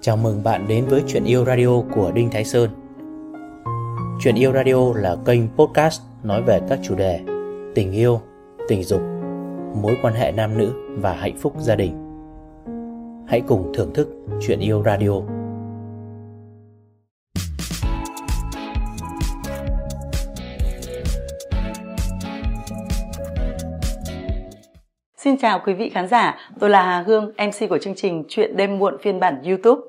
Chào mừng bạn đến với Chuyện Yêu Radio của Đinh Thái Sơn. Chuyện Yêu Radio là kênh podcast nói về các chủ đề tình yêu, tình dục, mối quan hệ nam nữ và hạnh phúc gia đình. Hãy cùng thưởng thức Chuyện Yêu Radio. Xin chào quý vị khán giả, tôi là Hà Hương, MC của chương trình Chuyện đêm muộn phiên bản YouTube.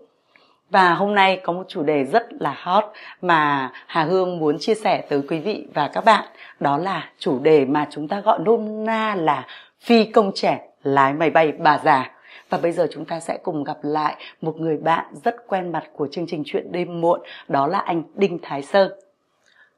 Và hôm nay có một chủ đề rất là hot mà Hà Hương muốn chia sẻ tới quý vị và các bạn. Đó là chủ đề mà chúng ta gọi nôm na là phi công trẻ lái máy bay bà già. Và bây giờ chúng ta sẽ cùng gặp lại một người bạn rất quen mặt của chương trình Chuyện đêm muộn, đó là anh Đinh Thái Sơn.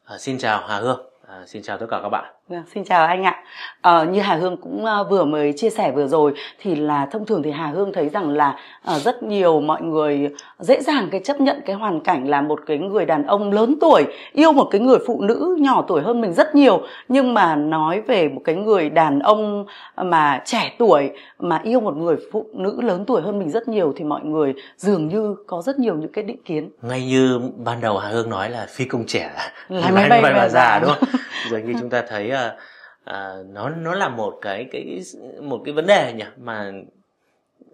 À, xin chào Hà Hương, à, xin chào tất cả các bạn. Vâng, xin chào anh ạ. À, như Hà Hương cũng uh, vừa mới chia sẻ vừa rồi thì là thông thường thì Hà Hương thấy rằng là uh, rất nhiều mọi người dễ dàng cái chấp nhận cái hoàn cảnh là một cái người đàn ông lớn tuổi yêu một cái người phụ nữ nhỏ tuổi hơn mình rất nhiều nhưng mà nói về một cái người đàn ông mà trẻ tuổi mà yêu một người phụ nữ lớn tuổi hơn mình rất nhiều thì mọi người dường như có rất nhiều những cái định kiến. Ngay như ban đầu Hà Hương nói là phi công trẻ là máy bay bà già đúng không? Rồi như chúng ta thấy à, à, nó nó là một cái cái một cái vấn đề nhỉ mà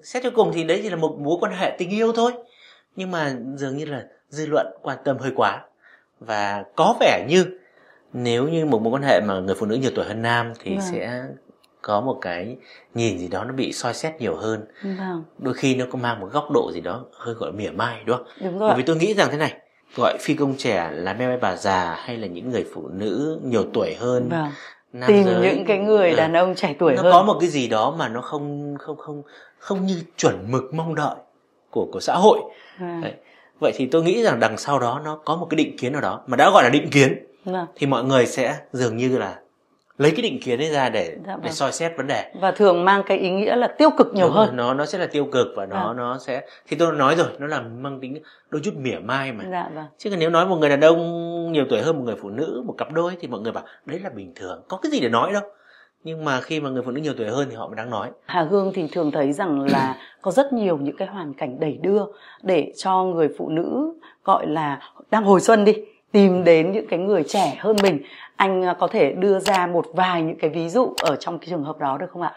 xét cho cùng thì đấy chỉ là một mối quan hệ tình yêu thôi nhưng mà dường như là dư luận quan tâm hơi quá và có vẻ như nếu như một mối quan hệ mà người phụ nữ nhiều tuổi hơn nam thì vâng. sẽ có một cái nhìn gì đó nó bị soi xét nhiều hơn vâng. đôi khi nó có mang một góc độ gì đó hơi gọi mỉa mai đúng không đúng rồi. bởi vì tôi nghĩ rằng thế này gọi phi công trẻ là mẹ bà già hay là những người phụ nữ nhiều tuổi hơn vâng nam tìm giới, những cái người đàn ông trẻ tuổi nó hơn nó có một cái gì đó mà nó không không không không như chuẩn mực mong đợi của của xã hội à. Đấy. vậy thì tôi nghĩ rằng đằng sau đó nó có một cái định kiến nào đó mà đã gọi là định kiến à. thì mọi người sẽ dường như là lấy cái định kiến ấy ra để dạ vâng. để soi xét vấn đề và thường mang cái ý nghĩa là tiêu cực nhiều Đúng hơn nó nó sẽ là tiêu cực và nó à. nó sẽ thì tôi nói rồi nó là mang tính đôi chút mỉa mai mà dạ vâng. chứ còn nếu nói một người đàn ông nhiều tuổi hơn một người phụ nữ một cặp đôi thì mọi người bảo đấy là bình thường có cái gì để nói đâu nhưng mà khi mà người phụ nữ nhiều tuổi hơn thì họ mới đang nói Hà Hương thì thường thấy rằng là có rất nhiều những cái hoàn cảnh đẩy đưa để cho người phụ nữ gọi là đang hồi xuân đi tìm đến những cái người trẻ hơn mình anh à, có thể đưa ra một vài những cái ví dụ ở trong cái trường hợp đó được không ạ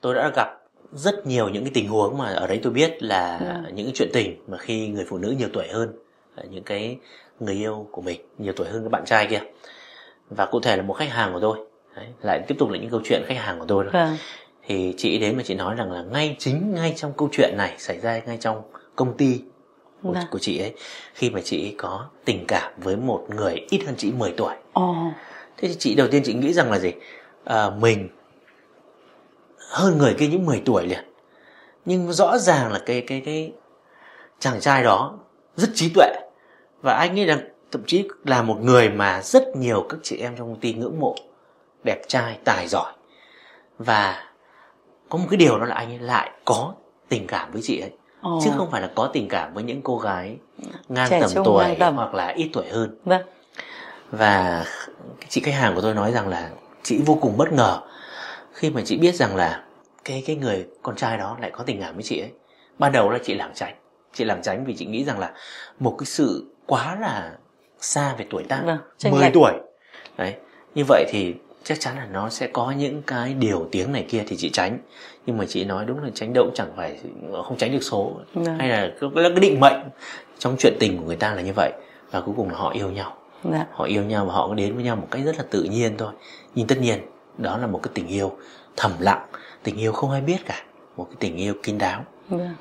tôi đã gặp rất nhiều những cái tình huống mà ở đấy tôi biết là. Dạ. những cái chuyện tình mà khi người phụ nữ nhiều tuổi hơn những cái người yêu của mình nhiều tuổi hơn cái bạn trai kia và cụ thể là một khách hàng của tôi đấy, lại tiếp tục là những câu chuyện khách hàng của tôi đó vâng. thì chị đến mà chị nói rằng là ngay chính ngay trong câu chuyện này xảy ra ngay trong công ty của, vâng. của chị ấy khi mà chị ấy có tình cảm với một người ít hơn chị 10 tuổi. Oh. Thế thì chị đầu tiên chị nghĩ rằng là gì? À, mình hơn người kia những 10 tuổi liền. Nhưng rõ ràng là cái cái cái chàng trai đó rất trí tuệ và anh ấy là thậm chí là một người mà rất nhiều các chị em trong công ty ngưỡng mộ đẹp trai tài giỏi và có một cái điều đó là anh ấy lại có tình cảm với chị ấy Ồ. chứ không phải là có tình cảm với những cô gái ngang Trẻ tầm tuổi tầm. hoặc là ít tuổi hơn vâng. và chị khách hàng của tôi nói rằng là chị vô cùng bất ngờ khi mà chị biết rằng là cái cái người con trai đó lại có tình cảm với chị ấy ban đầu là chị lảng tránh chị lảng tránh vì chị nghĩ rằng là một cái sự quá là xa về tuổi tác vâng, 10 lệch. tuổi đấy như vậy thì chắc chắn là nó sẽ có những cái điều tiếng này kia thì chị tránh. Nhưng mà chị nói đúng là tránh đậu chẳng phải không tránh được số. Dạ. hay là cái, cái định mệnh trong chuyện tình của người ta là như vậy. Và cuối cùng là họ yêu nhau. Dạ. họ yêu nhau và họ đến với nhau một cách rất là tự nhiên thôi. Nhưng tất nhiên đó là một cái tình yêu thầm lặng. Tình yêu không ai biết cả. Một cái tình yêu kín đáo. Dạ.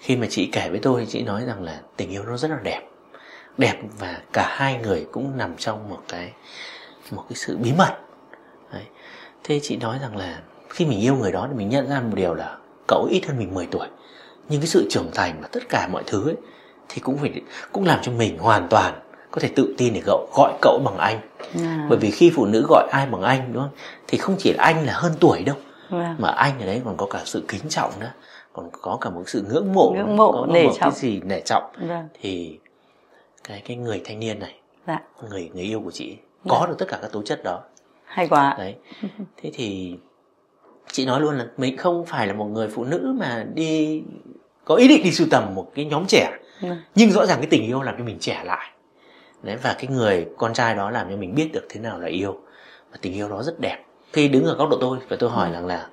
khi mà chị kể với tôi chị nói rằng là tình yêu nó rất là đẹp. Đẹp và cả hai người cũng nằm trong một cái một cái sự bí mật. Thế chị nói rằng là khi mình yêu người đó thì mình nhận ra một điều là cậu ít hơn mình 10 tuổi nhưng cái sự trưởng thành và tất cả mọi thứ ấy thì cũng phải cũng làm cho mình hoàn toàn có thể tự tin để cậu gọi cậu bằng anh à. bởi vì khi phụ nữ gọi ai bằng anh đúng không thì không chỉ là anh là hơn tuổi đâu à. mà anh ở đấy còn có cả sự kính trọng nữa còn có cả một sự ngưỡng mộ ngưỡng mộ có nể một trọng. cái gì nể trọng vâng. thì cái cái người thanh niên này dạ. người người yêu của chị có dạ. được tất cả các tố chất đó hay quá. Đấy. Thế thì chị nói luôn là mình không phải là một người phụ nữ mà đi có ý định đi sưu tầm một cái nhóm trẻ. Ừ. nhưng rõ ràng cái tình yêu làm cho mình trẻ lại. Đấy và cái người con trai đó làm cho mình biết được thế nào là yêu. Và tình yêu đó rất đẹp. Khi đứng ở góc độ tôi và tôi hỏi Ừ. rằng là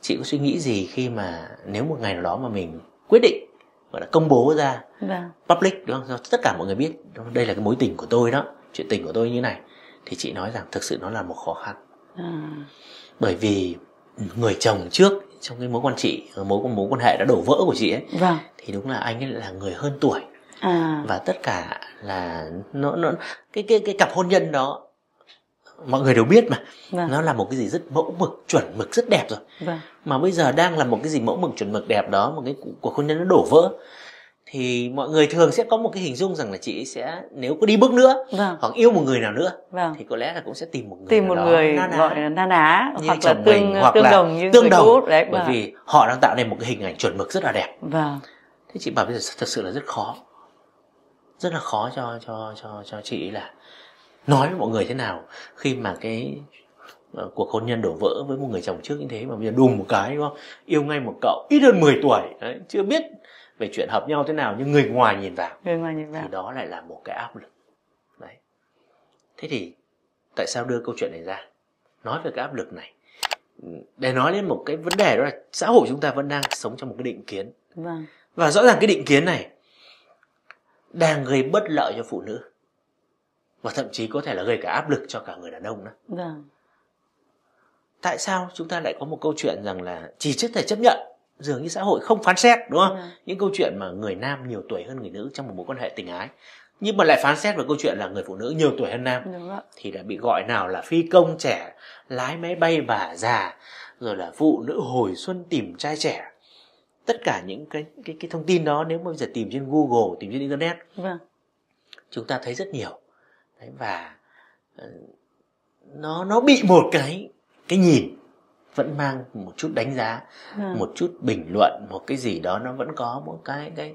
chị có suy nghĩ gì khi mà nếu một ngày nào đó mà mình quyết định gọi là công bố ra vâng. public đúng không? Cho tất cả mọi người biết đây là cái mối tình của tôi đó chuyện tình của tôi như này thì chị nói rằng thực sự nó là một khó khăn. À, bởi vì người chồng trước trong cái mối quan trị mối mối quan hệ đã đổ vỡ của chị ấy vâng. thì đúng là anh ấy là người hơn tuổi. À. Và tất cả là nó nó cái cái cái cặp hôn nhân đó mọi người đều biết mà. Vâng. Nó là một cái gì rất mẫu mực chuẩn mực rất đẹp rồi. Vâng. Mà bây giờ đang là một cái gì mẫu mực chuẩn mực đẹp đó một cái cu- cuộc hôn nhân nó đổ vỡ thì mọi người thường sẽ có một cái hình dung rằng là chị sẽ nếu có đi bước nữa vâng. hoặc yêu một người nào nữa vâng. thì có lẽ là cũng sẽ tìm một người tìm một đó người na ná. gọi là na ná như hoặc là tương mình, hoặc tương là đồng như tương đồng đấy bởi vâng. vì họ đang tạo nên một cái hình ảnh chuẩn mực rất là đẹp. Vâng. Thế chị bảo bây giờ thật sự là rất khó rất là khó cho cho cho cho chị là nói với mọi người thế nào khi mà cái ờ, cuộc hôn nhân đổ vỡ với một người chồng trước như thế mà bây giờ đùng một cái đúng không? Yêu ngay một cậu ít hơn 10 tuổi đấy, chưa biết về chuyện hợp nhau thế nào nhưng người ngoài nhìn vào? Người ngoài nhìn thì vào đó lại là một cái áp lực. Đấy. Thế thì tại sao đưa câu chuyện này ra? Nói về cái áp lực này. Để nói đến một cái vấn đề đó là xã hội chúng ta vẫn đang sống trong một cái định kiến. Vâng. Và rõ ràng cái định kiến này đang gây bất lợi cho phụ nữ. Và thậm chí có thể là gây cả áp lực cho cả người đàn ông đó vâng. Tại sao chúng ta lại có một câu chuyện rằng là chỉ có thể chấp nhận dường như xã hội không phán xét đúng không? Vâng. những câu chuyện mà người nam nhiều tuổi hơn người nữ trong một mối quan hệ tình ái. Nhưng mà lại phán xét về câu chuyện là người phụ nữ nhiều tuổi hơn nam. Thì đã bị gọi nào là phi công trẻ lái máy bay bà già rồi là phụ nữ hồi xuân tìm trai trẻ. Tất cả những cái cái cái thông tin đó nếu mà bây giờ tìm trên Google tìm trên internet vâng. chúng ta thấy rất nhiều. Đấy, và ờ, nó nó bị một cái cái nhìn vẫn mang một chút đánh giá vâng. một chút bình luận một cái gì đó nó vẫn có một cái cái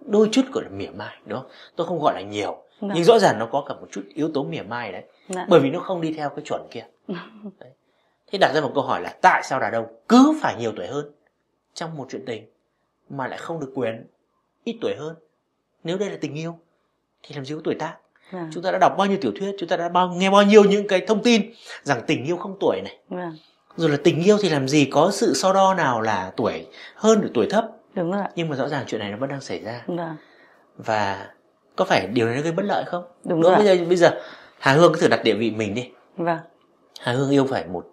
đôi chút gọi là mỉa mai đúng không? Tôi không gọi là nhiều Vâng. nhưng rõ ràng nó có cả một chút yếu tố mỉa mai đấy. Dạ. bởi vì nó không đi theo cái chuẩn kia. Đấy. thế đặt ra một câu hỏi là tại sao đàn ông cứ phải nhiều tuổi hơn trong một chuyện tình mà lại không được quyền ít tuổi hơn? Nếu đây là tình yêu thì làm gì có tuổi tác? Vâng. Chúng ta đã đọc bao nhiêu tiểu thuyết chúng ta đã bao nghe bao nhiêu những cái thông tin rằng tình yêu không tuổi này. Vâng rồi là tình yêu thì làm gì có sự so đo nào là tuổi hơn được tuổi thấp. Đúng rồi nhưng mà rõ ràng chuyện này nó vẫn đang xảy ra. Vâng. Và có phải điều này nó gây bất lợi không? Đúng Đúng rồi bây giờ bây giờ Hà Hương cứ thử đặt địa vị mình đi. Vâng. Hà Hương yêu phải một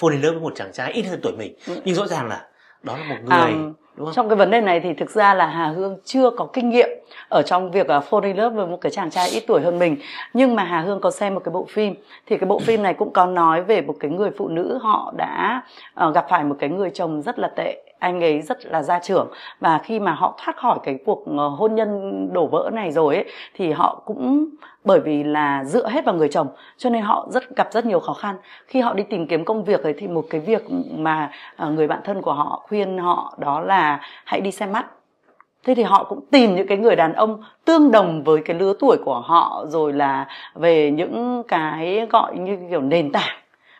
fall in love với một chàng trai ít hơn tuổi mình. Ừ. nhưng rõ ràng là đó là một người À, đúng không? Trong cái vấn đề này thì thực ra là Hà Hương chưa có kinh nghiệm ở trong việc uh, fall in love với một cái chàng trai ít tuổi hơn mình. Nhưng mà Hà Hương có xem một cái bộ phim thì cái bộ phim này cũng có nói về một cái người phụ nữ họ đã uh, gặp phải một cái người chồng rất là tệ anh ấy rất là gia trưởng. Và khi mà họ thoát khỏi cái cuộc ờ, hôn nhân đổ vỡ này rồi ấy, thì họ cũng, bởi vì là dựa hết vào người chồng, cho nên họ rất, gặp rất nhiều khó khăn. Khi họ đi tìm kiếm công việc ấy, thì một cái việc mà ờ, người bạn thân của họ khuyên họ đó là hãy đi xem mắt. Thế thì họ cũng tìm những cái người đàn ông tương đồng với cái lứa tuổi của họ, rồi là về những cái, gọi như kiểu, nền tảng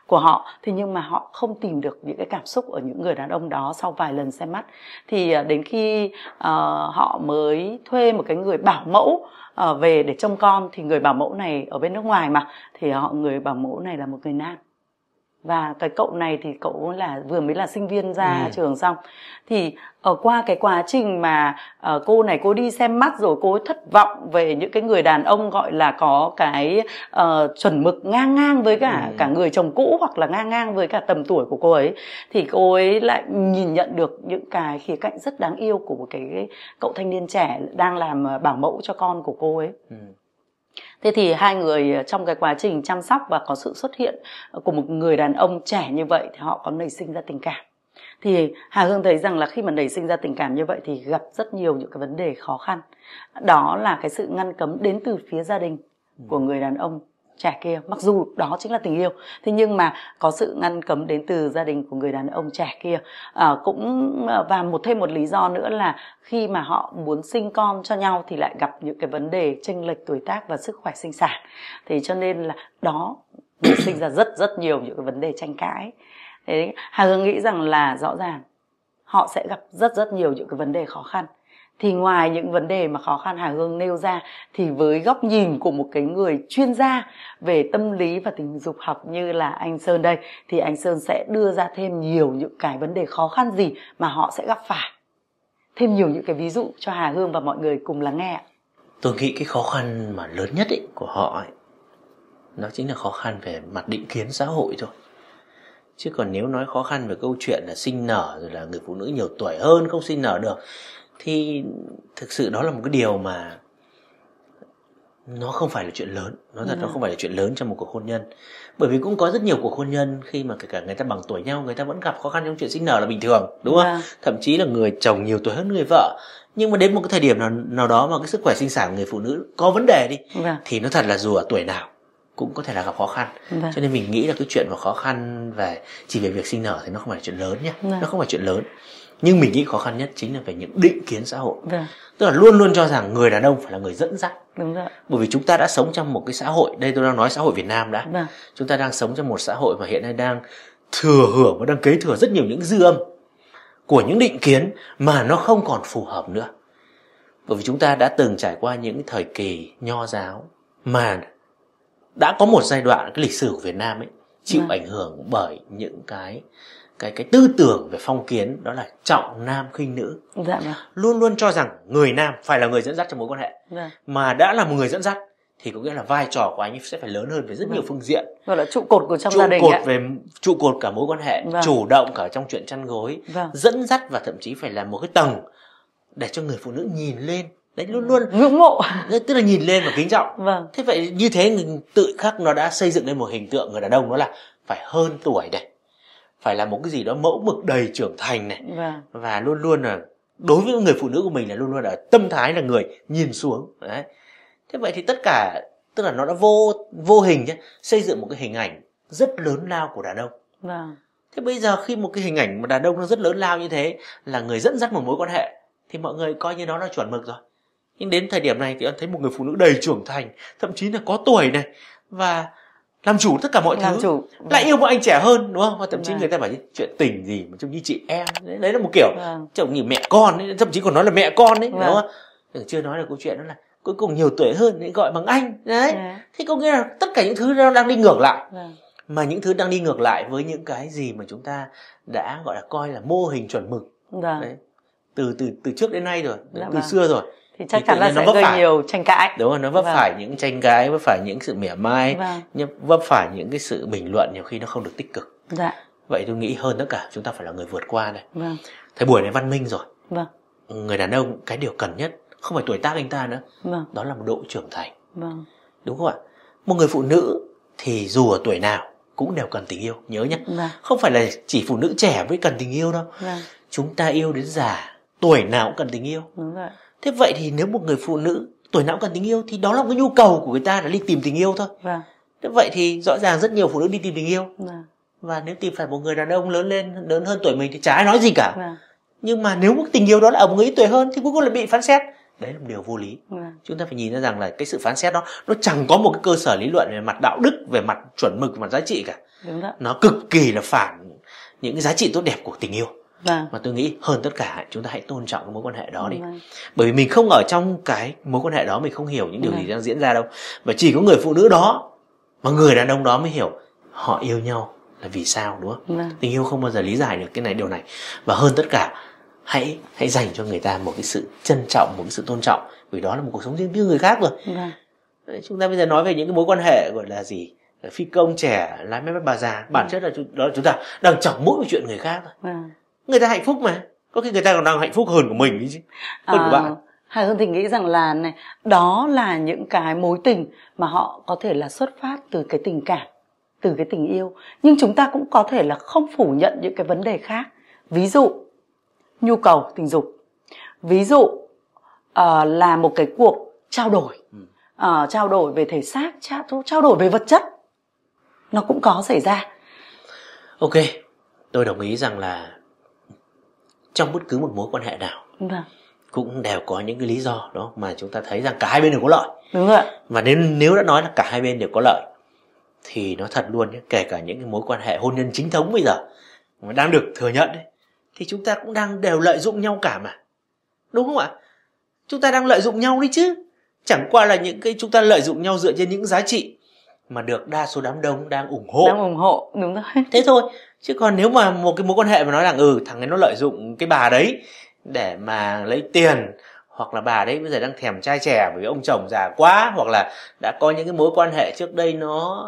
của họ. Thì nhưng mà họ không tìm được những cái cảm xúc ở những người đàn ông đó sau vài lần xem mắt. Thì à, đến khi uh, họ mới thuê một cái người bảo mẫu uh, về để trông con thì người bảo mẫu này ở bên nước ngoài mà. Thì họ người bảo mẫu này là một người nam và cái cậu này thì cậu là vừa mới là sinh viên ra Ừ. trường xong thì ở qua cái quá trình mà ờ, cô này cô đi xem mắt rồi cô ấy thất vọng về những cái người đàn ông gọi là có cái ờ, chuẩn mực ngang ngang với cả Ừ. cả người chồng cũ hoặc là ngang ngang với cả tầm tuổi của cô ấy thì cô ấy lại nhìn nhận được những cái khía cạnh rất đáng yêu của một cái, cái cậu thanh niên trẻ đang làm ờ, bảo mẫu cho con của cô ấy ừ. Thế thì hai người trong cái quá trình chăm sóc và có sự xuất hiện của một người đàn ông trẻ như vậy thì họ có nảy sinh ra tình cảm. Thì Hà Hương thấy rằng là khi mà nảy sinh ra tình cảm như vậy thì gặp rất nhiều những cái vấn đề khó khăn. Đó là cái sự ngăn cấm đến từ phía gia đình của người đàn ông trẻ kia mặc dù đó chính là tình yêu. Thế nhưng mà có sự ngăn cấm đến từ gia đình của người đàn ông trẻ kia. À, cũng ờ, và một thêm một lý do nữa là khi mà họ muốn sinh con cho nhau thì lại gặp những cái vấn đề chênh lệch tuổi tác và sức khỏe sinh sản. Thì cho nên là đó sinh ra rất rất nhiều những cái vấn đề tranh cãi. Thế Hà Hương nghĩ rằng là rõ ràng họ sẽ gặp rất rất nhiều những cái vấn đề khó khăn thì ngoài những vấn đề mà khó khăn Hà Hương nêu ra thì với góc nhìn của một cái người chuyên gia về tâm lý và tình dục học như là anh Sơn đây thì anh Sơn sẽ đưa ra thêm nhiều những cái vấn đề khó khăn gì mà họ sẽ gặp phải. Thêm nhiều những cái ví dụ cho Hà Hương và mọi người cùng lắng nghe tôi nghĩ cái khó khăn mà lớn nhất ấy, của họ ấy, nó chính là khó khăn về mặt định kiến xã hội thôi. Chứ còn nếu nói khó khăn về câu chuyện là sinh nở rồi là người phụ nữ nhiều tuổi hơn không sinh nở được thì thực sự đó là một cái điều mà nó không phải là chuyện lớn nó thật nó không phải là chuyện lớn trong một cuộc hôn nhân bởi vì cũng có rất nhiều cuộc hôn nhân khi mà kể cả người ta bằng tuổi nhau người ta vẫn gặp khó khăn trong chuyện sinh nở là bình thường đúng không Vâng. thậm chí là người chồng nhiều tuổi hơn người vợ nhưng mà đến một cái thời điểm nào nào đó mà cái sức khỏe sinh sản của người phụ nữ có vấn đề đi Vâng. thì nó thật là dù ở tuổi nào cũng có thể là gặp khó khăn Vâng. cho nên mình nghĩ là cái chuyện mà khó khăn về chỉ về việc sinh nở thì nó không phải là chuyện lớn nhé Vâng. nó không phải chuyện lớn nhưng mình nghĩ khó khăn nhất chính là về những định kiến xã hội. Vâng, tức là luôn luôn cho rằng người đàn ông phải là người dẫn dắt. Đúng rồi. bởi vì chúng ta đã sống trong một cái xã hội đây tôi đang nói xã hội Việt Nam đã. Vâng, chúng ta đang sống trong một xã hội mà hiện nay đang thừa hưởng và đang kế thừa rất nhiều những dư âm của những định kiến mà nó không còn phù hợp nữa. Bởi vì chúng ta đã từng trải qua những thời kỳ nho giáo mà đã có một giai đoạn cái lịch sử của Việt Nam ấy chịu Vâng. ảnh hưởng bởi những cái cái cái tư tưởng về phong kiến đó là trọng nam khinh nữ dạ vâng, luôn luôn cho rằng người nam phải là người dẫn dắt trong mối quan hệ vâng. mà đã là một người dẫn dắt thì có nghĩa là vai trò của anh ấy sẽ phải lớn hơn về rất nhiều Vâng. phương diện Gọi là trụ cột của trong trụ gia đình cột ạ. về trụ cột cả mối quan hệ Vâng. chủ động cả trong chuyện chăn gối Vâng. dẫn dắt và thậm chí phải là một cái tầng để cho người phụ nữ nhìn lên đấy luôn luôn Ngưỡng mộ. tức là nhìn lên và kính trọng Vâng, thế vậy như thế tự khắc nó đã xây dựng lên một hình tượng người đàn ông đó là phải hơn tuổi này phải là một cái gì đó mẫu mực đầy trưởng thành này. Vâng, và luôn luôn là đối với người phụ nữ của mình là luôn luôn là tâm thái là người nhìn xuống. Đấy. Thế vậy thì tất cả tức là nó đã vô vô hình nhé xây dựng một cái hình ảnh rất lớn lao của đàn ông. Vâng, thế bây giờ khi một cái hình ảnh mà đàn ông nó rất lớn lao như thế là người dẫn dắt một mối quan hệ thì mọi người coi như đó là chuẩn mực rồi. Nhưng đến thời điểm này thì anh thấy một người phụ nữ đầy trưởng thành thậm chí là có tuổi này và làm chủ tất cả mọi làm thứ chủ. lại yêu một anh trẻ hơn đúng không và thậm chí Vâng. người ta bảo chuyện tình gì mà trông như chị em đấy, đấy là một kiểu Vâng, chồng như mẹ con ấy, thậm chí còn nói là mẹ con ấy Vâng. đúng không chưa nói là câu chuyện đó là cuối cùng nhiều tuổi hơn thì gọi bằng anh đấy Dạ. thì có nghĩa là tất cả những thứ nó đang đi ngược lại vâng, mà những thứ đang đi ngược lại với những cái gì mà chúng ta đã gọi là coi là mô hình chuẩn mực vâng. đấy từ từ từ trước đến nay rồi Dạ từ vâng. xưa rồi Thì chắc chắn là sẽ vấp gây phải. nhiều tranh cãi. đúng không nó vấp Vâng. phải những tranh cãi vấp phải những sự mỉa mai Vâng, nhưng vấp phải những cái sự bình luận nhiều khi nó không được tích cực. Dạ, vậy tôi nghĩ hơn tất cả chúng ta phải là người vượt qua này vâng, thời buổi này văn minh rồi. Vâng, người đàn ông cái điều cần nhất không phải tuổi tác anh ta nữa vâng, đó là một độ trưởng thành. Vâng, đúng không ạ? Một người phụ nữ thì dù ở tuổi nào cũng đều cần tình yêu nhớ nhé. Vâng, không phải là chỉ phụ nữ trẻ mới cần tình yêu đâu. Vâng, chúng ta yêu đến già tuổi nào cũng cần tình yêu. Đúng rồi. Thế vậy thì nếu một người phụ nữ tuổi nào cũng cần tình yêu thì đó là một cái nhu cầu của người ta là đi tìm tình yêu thôi. Vâng, thế vậy thì rõ ràng rất nhiều phụ nữ đi tìm tình yêu. Vâng, và nếu tìm phải một người đàn ông lớn lên lớn hơn tuổi mình thì chả ai nói gì cả. Vâng, nhưng mà nếu một tình yêu đó là ở một người ít tuổi hơn thì cuối cùng là bị phán xét. Đấy là một điều vô lý. Vâng, chúng ta phải nhìn ra rằng là cái sự phán xét đó nó chẳng có một cái cơ sở lý luận về mặt đạo đức về mặt chuẩn mực về mặt giá trị cả. Đúng rồi. nó cực kỳ là phản những cái giá trị tốt đẹp của tình yêu Vâng, mà tôi nghĩ hơn tất cả chúng ta hãy tôn trọng cái mối quan hệ đó đi. vâng, bởi vì mình không ở trong cái mối quan hệ đó mình không hiểu những điều gì Vâng. đang diễn ra đâu. Và chỉ có người phụ nữ đó mà người đàn ông đó mới hiểu họ yêu nhau là vì sao đúng không? Vâng, tình yêu không bao giờ lý giải được cái này điều này. Và hơn tất cả hãy hãy dành cho người ta một cái sự trân trọng một cái sự tôn trọng. Vì đó là một cuộc sống riêng tư người khác rồi. Vâng, Đấy, chúng ta bây giờ nói về những cái mối quan hệ gọi là gì? Phi công trẻ lái máy bay bà già. Bản chất là chúng, đó là chúng ta đang chọc mũi vào chuyện người khác thôi. Vâng. Người ta hạnh phúc mà. Có khi người ta còn đang hạnh phúc hơn của mình ấy chứ hơn của bạn. À, Hà Hương thì nghĩ rằng là này đó là những cái mối tình mà họ có thể là xuất phát từ cái tình cảm từ cái tình yêu. Nhưng chúng ta cũng có thể là không phủ nhận những cái vấn đề khác. Ví dụ nhu cầu tình dục. Ví dụ ờ, là một cái cuộc trao đổi. Ờ, trao đổi về thể xác trao, trao đổi về vật chất. Nó cũng có xảy ra. Ok tôi đồng ý rằng là trong bất cứ một mối quan hệ nào. Vâng. Cũng đều có những cái lý do đó mà chúng ta thấy rằng cả hai bên đều có lợi. Đúng rồi và nếu nếu đã nói là cả hai bên đều có lợi thì nó thật luôn nhé kể cả những cái mối quan hệ hôn nhân chính thống bây giờ mà đang được thừa nhận đấy thì chúng ta cũng đang đều lợi dụng nhau cả mà. Đúng không ạ? Chúng ta đang lợi dụng nhau đấy chứ. Chẳng qua là những cái chúng ta lợi dụng nhau dựa trên những giá trị mà được đa số đám đông đang ủng hộ. Đang ủng hộ đúng rồi. Thế thôi chứ còn nếu mà một cái mối quan hệ mà nói rằng ừ thằng ấy nó lợi dụng cái bà đấy để mà lấy tiền hoặc là bà đấy bây giờ đang thèm trai trẻ bởi vì ông chồng già quá hoặc là đã có những cái mối quan hệ trước đây nó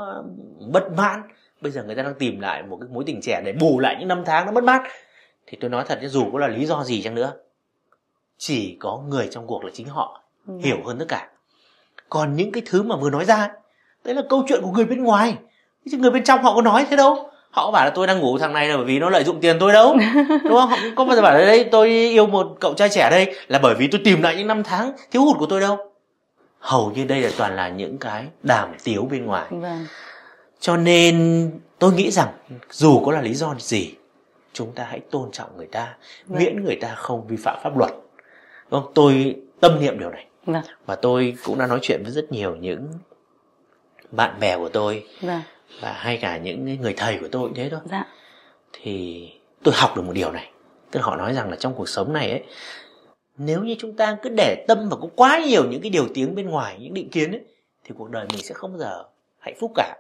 bất mãn bây giờ người ta đang tìm lại một cái mối tình trẻ để bù lại những năm tháng nó mất mát thì tôi nói thật chứ dù có là lý do gì chăng nữa chỉ có người trong cuộc là chính họ ừ. hiểu hơn tất cả. Còn những cái thứ mà vừa nói ra đấy là câu chuyện của người bên ngoài. Chứ người bên trong họ có nói thế đâu họ bảo là tôi đang ngủ thằng này là bởi vì nó lợi dụng tiền tôi đâu. Đúng không? Họ có bao giờ bảo là đây tôi yêu một cậu trai trẻ đây là bởi vì tôi tìm lại những năm tháng thiếu hụt của tôi đâu. Hầu như đây là toàn là những cái đàm tiếu bên ngoài. Vâng. cho nên tôi nghĩ rằng dù có là lý do gì chúng ta hãy tôn trọng người ta vâng. miễn người ta không vi phạm pháp luật. Đúng không? Tôi tâm niệm điều này. Vâng. và tôi cũng đã nói chuyện với rất nhiều những bạn bè của tôi. Vâng và hay cả những người thầy của tôi cũng thế thôi dạ. thì tôi học được một điều này. Tức là họ nói rằng là trong cuộc sống này ấy nếu như chúng ta cứ để tâm và có quá nhiều những cái điều tiếng bên ngoài những định kiến ấy thì cuộc đời mình sẽ không bao giờ hạnh phúc cả.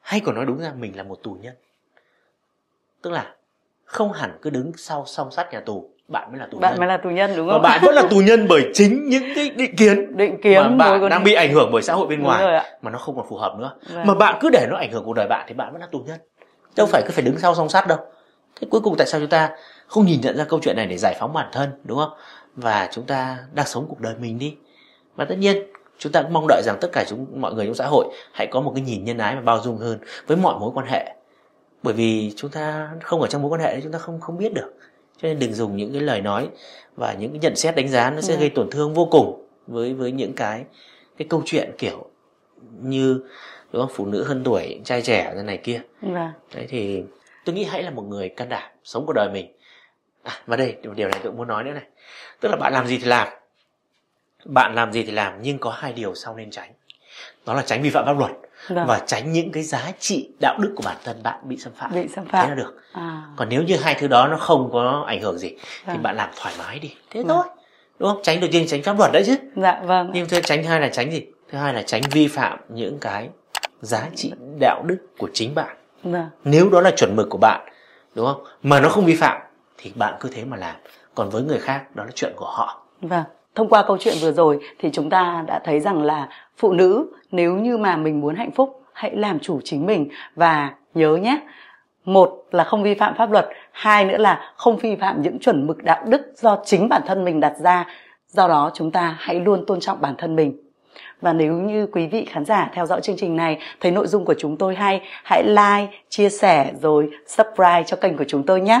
Hay còn nói đúng ra mình là một tù nhân. Tức là không hẳn cứ đứng sau song sắt nhà tù bạn mới là tù bạn nhân. mới là tù nhân đúng không? và bạn vẫn là tù nhân bởi chính những cái định kiến định kiến mà bạn đang bị ảnh hưởng bởi xã hội bên ngoài mà nó không còn phù hợp nữa. Vâng. mà bạn cứ để nó ảnh hưởng cuộc đời bạn thì bạn vẫn là tù nhân. Đâu phải cứ phải đứng sau song sắt đâu. Thế cuối cùng tại sao chúng ta không nhìn nhận ra câu chuyện này để giải phóng bản thân đúng không? Và chúng ta đang sống cuộc đời mình đi. Và tất nhiên chúng ta cũng mong đợi rằng tất cả chúng mọi người trong xã hội hãy có một cái nhìn nhân ái và bao dung hơn với mọi mối quan hệ. Bởi vì chúng ta không ở trong mối quan hệ chúng ta không không biết được cho nên đừng dùng những cái lời nói và những cái nhận xét đánh giá nó sẽ ừ. gây tổn thương vô cùng với với những cái cái câu chuyện kiểu như đúng không phụ nữ hơn tuổi trai trẻ thế này kia. Vâng. đấy thì tôi nghĩ hãy là một người can đảm sống cuộc đời mình. À, và đây điều này tôi muốn nói nữa này. Tức là bạn làm gì thì làm. Bạn làm gì thì làm nhưng có hai điều sau nên tránh. Đó là tránh vi phạm pháp luật vâng. và tránh những cái giá trị đạo đức của bản thân bạn bị xâm phạm. Bị xâm phạm. Thế là được. À. còn nếu như hai thứ đó nó không có ảnh hưởng gì vâng. thì bạn làm thoải mái đi. Thế vâng. thôi đúng không? Tránh đầu tiên tránh pháp luật đấy chứ. Dạ vâng. Nhưng thứ tránh hai là tránh gì? Thứ hai là tránh vi phạm những cái giá trị đạo đức của chính bạn. Vâng. nếu đó là chuẩn mực của bạn đúng không? Mà nó không vi phạm thì bạn cứ thế mà làm. Còn với người khác đó là chuyện của họ. Vâng thông qua câu chuyện vừa rồi thì chúng ta đã thấy rằng là phụ nữ nếu như mà mình muốn hạnh phúc, hãy làm chủ chính mình. Và nhớ nhé, một là không vi phạm pháp luật, hai nữa là không vi phạm những chuẩn mực đạo đức do chính bản thân mình đặt ra. Do đó chúng ta hãy luôn tôn trọng bản thân mình. Và nếu như quý vị khán giả theo dõi chương trình này, thấy nội dung của chúng tôi hay, hãy like, chia sẻ rồi subscribe cho kênh của chúng tôi nhé.